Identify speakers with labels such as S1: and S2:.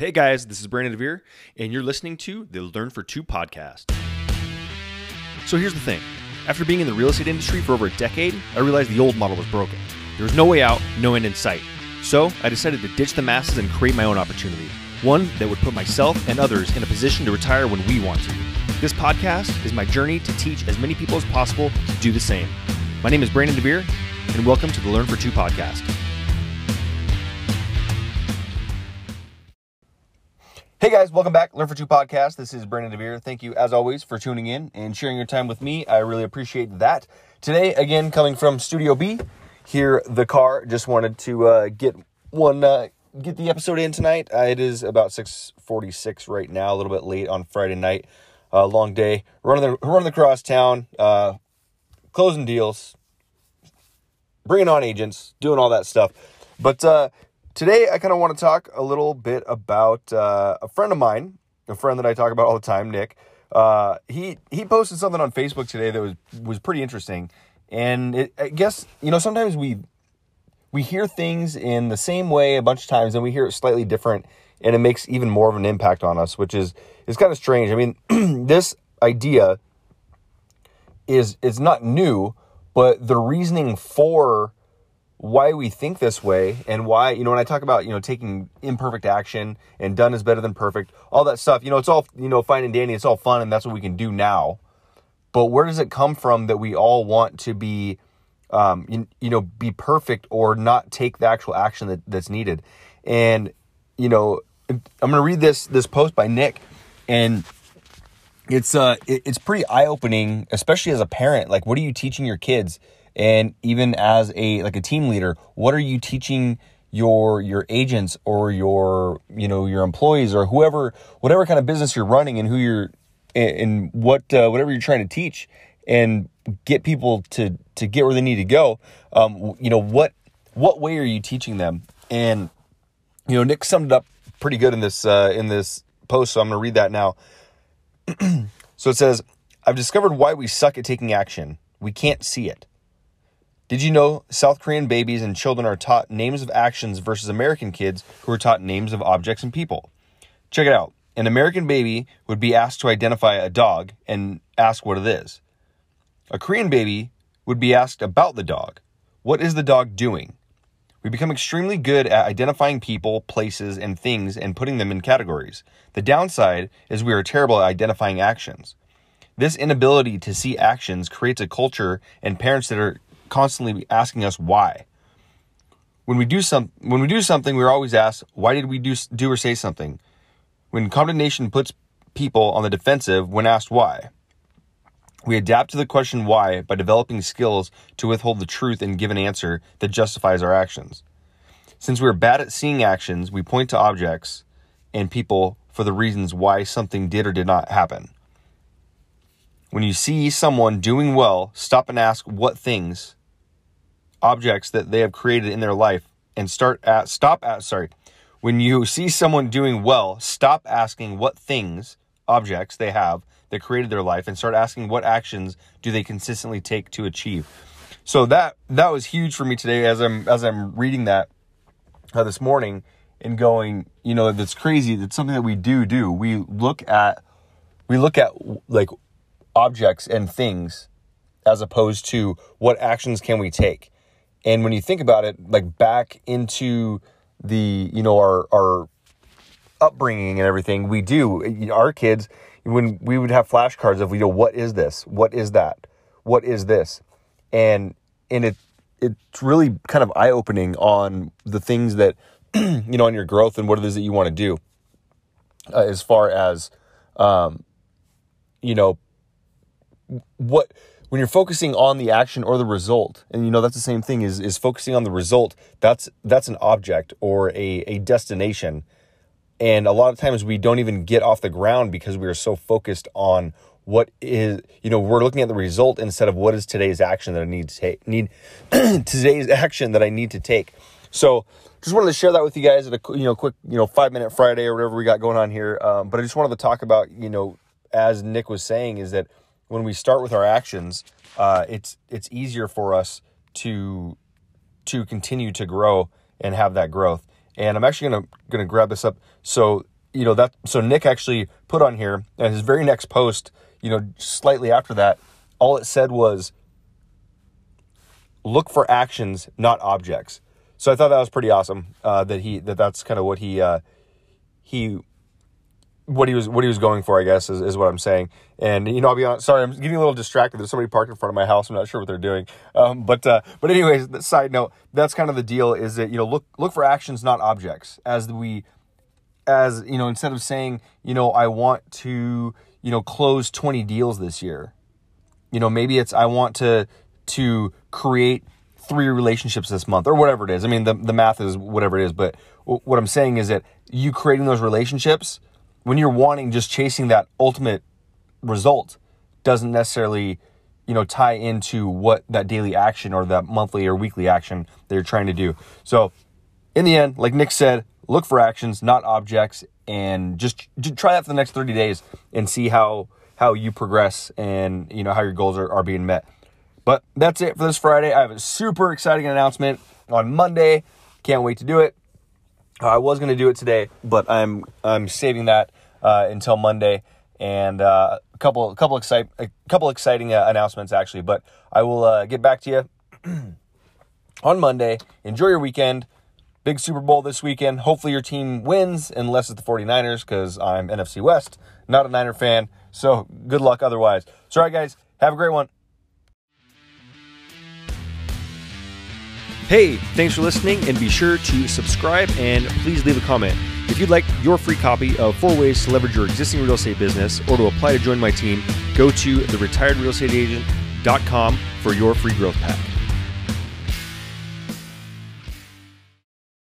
S1: Hey guys, this is Brandon DeVere, and you're listening to the Learn for Two podcast. So here's the thing after being in the real estate industry for over a decade, I realized the old model was broken. There was no way out, no end in sight. So I decided to ditch the masses and create my own opportunity, one that would put myself and others in a position to retire when we want to. This podcast is my journey to teach as many people as possible to do the same. My name is Brandon DeVere, and welcome to the Learn for Two podcast. Hey guys, welcome back. Learn for Two podcast. This is Brandon DeVere. Thank you, as always, for tuning in and sharing your time with me. I really appreciate that. Today, again, coming from Studio B, here the car. Just wanted to uh, get one, uh, get the episode in tonight. Uh, it is about six forty-six right now. A little bit late on Friday night. Uh, long day. Running the running across town, uh, closing deals, bringing on agents, doing all that stuff. But uh, Today, I kind of want to talk a little bit about uh, a friend of mine, a friend that I talk about all the time, Nick. Uh, he he posted something on Facebook today that was was pretty interesting, and it, I guess you know sometimes we we hear things in the same way a bunch of times, and we hear it slightly different, and it makes even more of an impact on us, which is is kind of strange. I mean, this idea is is not new, but the reasoning for why we think this way and why, you know, when I talk about, you know, taking imperfect action and done is better than perfect, all that stuff, you know, it's all, you know, fine and dandy, it's all fun and that's what we can do now. But where does it come from that we all want to be, um, you, you know, be perfect or not take the actual action that, that's needed? And, you know, I'm going to read this, this post by Nick and it's, uh, it, it's pretty eye opening, especially as a parent. Like, what are you teaching your kids? And even as a like a team leader what are you teaching your your agents or your you know your employees or whoever whatever kind of business you're running and who you're and what uh, whatever you're trying to teach and get people to to get where they need to go um, you know what what way are you teaching them? And you know nick summed it up pretty good in this uh, in this post so i'm going to read that now. So it says i've discovered why we suck at taking action. We can't see it did you know South Korean babies and children are taught names of actions versus American kids who are taught names of objects and people? Check it out. An American baby would be asked to identify a dog and ask what it is. A Korean baby would be asked about the dog. What is the dog doing? We become extremely good at identifying people, places, and things and putting them in categories. The downside is we are terrible at identifying actions. This inability to see actions creates a culture and parents that are constantly asking us why. When we do some, when we do something, we're always asked, why did we do, do or say something? When condemnation puts people on the defensive when asked why. We adapt to the question why by developing skills to withhold the truth and give an answer that justifies our actions. Since we're bad at seeing actions, we point to objects and people for the reasons why something did or did not happen. When you see someone doing well, stop and ask what things objects that they have created in their life and start at stop at sorry. When you see someone doing well stop asking what things objects they have that created their life and start asking what actions do they consistently take to achieve. So that that was huge for me today as i'm as i'm reading that uh, this morning and going you know that's crazy. That's something that we do do. We look at we look at like objects and things as opposed to what actions can we take and when you think about it, like back into the, you know, our, our upbringing and everything, we do, our kids, when we would have flashcards of, you know, what is this? What is that? What is this? And, and it, it's really kind of eye opening on the things that, you know, on your growth and what it is that you want to do uh, as far as, um, you know, what, when you're focusing on the action or the result, and you know that's the same thing is is focusing on the result. That's that's an object or a a destination, and a lot of times we don't even get off the ground because we are so focused on what is you know we're looking at the result instead of what is today's action that I need to take need today's action that I need to take. So just wanted to share that with you guys at a you know quick you know five minute Friday or whatever we got going on here. Um, but I just wanted to talk about you know as Nick was saying is that when we start with our actions, uh, it's it's easier for us to to continue to grow and have that growth. and I'm actually gonna gonna grab this up. So you know that so Nick actually put on here and his very next post, you know, slightly after that, all it said was look for actions, not objects. So I thought that was pretty awesome. Uh, that he that that's kind of what he uh, he what he was what he was going for, I guess, is, is what I'm saying. And you know, I'll be honest. Sorry, I'm getting a little distracted. There's somebody parked in front of my house. I'm not sure what they're doing. Um, but uh, but anyways, side note. That's kind of the deal. Is that you know look look for actions, not objects. As we as you know, instead of saying you know I want to you know close 20 deals this year, you know maybe it's I want to to create three relationships this month or whatever it is. I mean, the, the math is whatever it is, but what I'm saying is that you creating those relationships when you're wanting just chasing that ultimate result doesn't necessarily you know tie into what that daily action or that monthly or weekly action that you're trying to do. So in the end like nick said look for actions not objects and just, just try that for the next 30 days and see how how you progress and you know how your goals are, are being met. But that's it for this friday. I have a super exciting announcement on monday. Can't wait to do it I was going to do it today, but I'm I'm saving that uh, until Monday, and uh, a couple a couple excite a couple exciting uh, announcements actually. But I will uh, get back to you on Monday. Enjoy your weekend. Big Super Bowl this weekend. Hopefully your team wins, unless it's the 49ers, because I'm NFC West, not a Niner fan. So good luck otherwise. All right, guys. Have a great one. Hey, thanks for listening, and be sure to subscribe and please leave a comment. If you'd like your free copy of Four Ways to Leverage Your Existing Real Estate Business or to apply to join my team, go to theretiredrealestateagent.com for your free growth pack.